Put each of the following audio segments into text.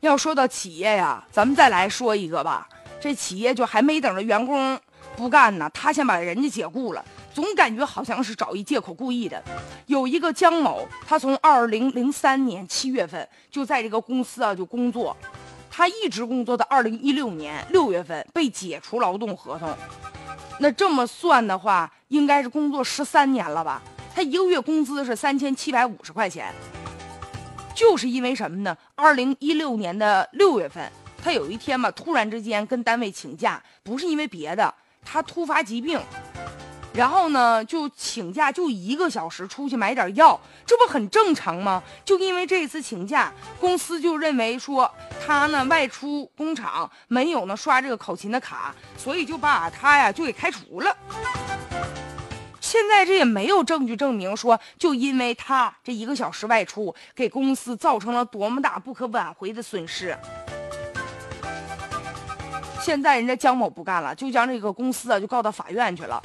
要说到企业呀，咱们再来说一个吧。这企业就还没等着员工不干呢，他先把人家解雇了，总感觉好像是找一借口故意的。有一个江某，他从二零零三年七月份就在这个公司啊就工作，他一直工作到二零一六年六月份被解除劳动合同。那这么算的话，应该是工作十三年了吧？他一个月工资是三千七百五十块钱。就是因为什么呢？二零一六年的六月份，他有一天吧，突然之间跟单位请假，不是因为别的，他突发疾病，然后呢就请假，就一个小时出去买点药，这不很正常吗？就因为这次请假，公司就认为说他呢外出工厂没有呢刷这个考勤的卡，所以就把他呀就给开除了。现在这也没有证据证明说，就因为他这一个小时外出，给公司造成了多么大不可挽回的损失。现在人家江某不干了，就将这个公司啊就告到法院去了。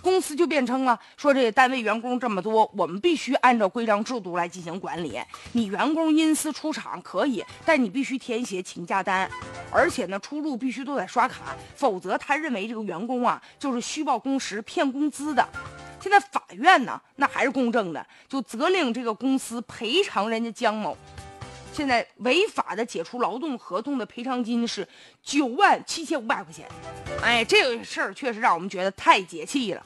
公司就辩称了，说这单位员工这么多，我们必须按照规章制度来进行管理。你员工因私出厂可以，但你必须填写请假单，而且呢出入必须都得刷卡，否则他认为这个员工啊就是虚报工时、骗工资的。现在法院呢那还是公正的，就责令这个公司赔偿人家江某。现在违法的解除劳动合同的赔偿金是九万七千五百块钱，哎，这个事儿确实让我们觉得太解气了。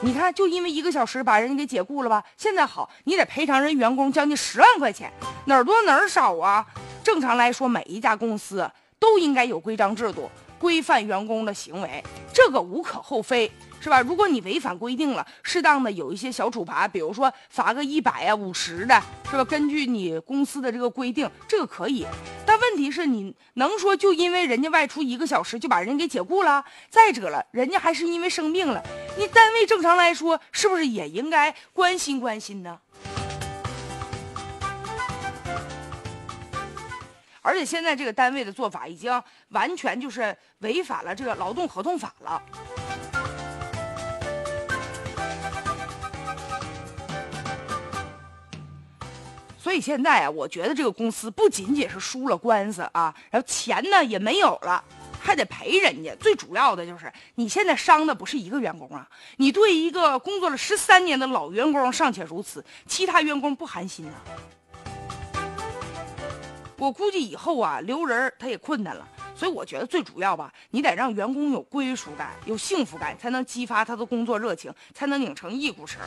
你看，就因为一个小时把人家给解雇了吧？现在好，你得赔偿人员工将近十万块钱，哪儿多哪儿少啊？正常来说，每一家公司都应该有规章制度，规范员工的行为，这个无可厚非。是吧？如果你违反规定了，适当的有一些小处罚，比如说罚个一百啊、五十的，是吧？根据你公司的这个规定，这个可以。但问题是你能说就因为人家外出一个小时就把人给解雇了？再者了，人家还是因为生病了，你单位正常来说是不是也应该关心关心呢？而且现在这个单位的做法已经完全就是违反了这个劳动合同法了。所以现在啊，我觉得这个公司不仅仅是输了官司啊，然后钱呢也没有了，还得赔人家。最主要的就是你现在伤的不是一个员工啊，你对一个工作了十三年的老员工尚且如此，其他员工不寒心呐。我估计以后啊留人他也困难了，所以我觉得最主要吧，你得让员工有归属感、有幸福感，才能激发他的工作热情，才能拧成一股绳。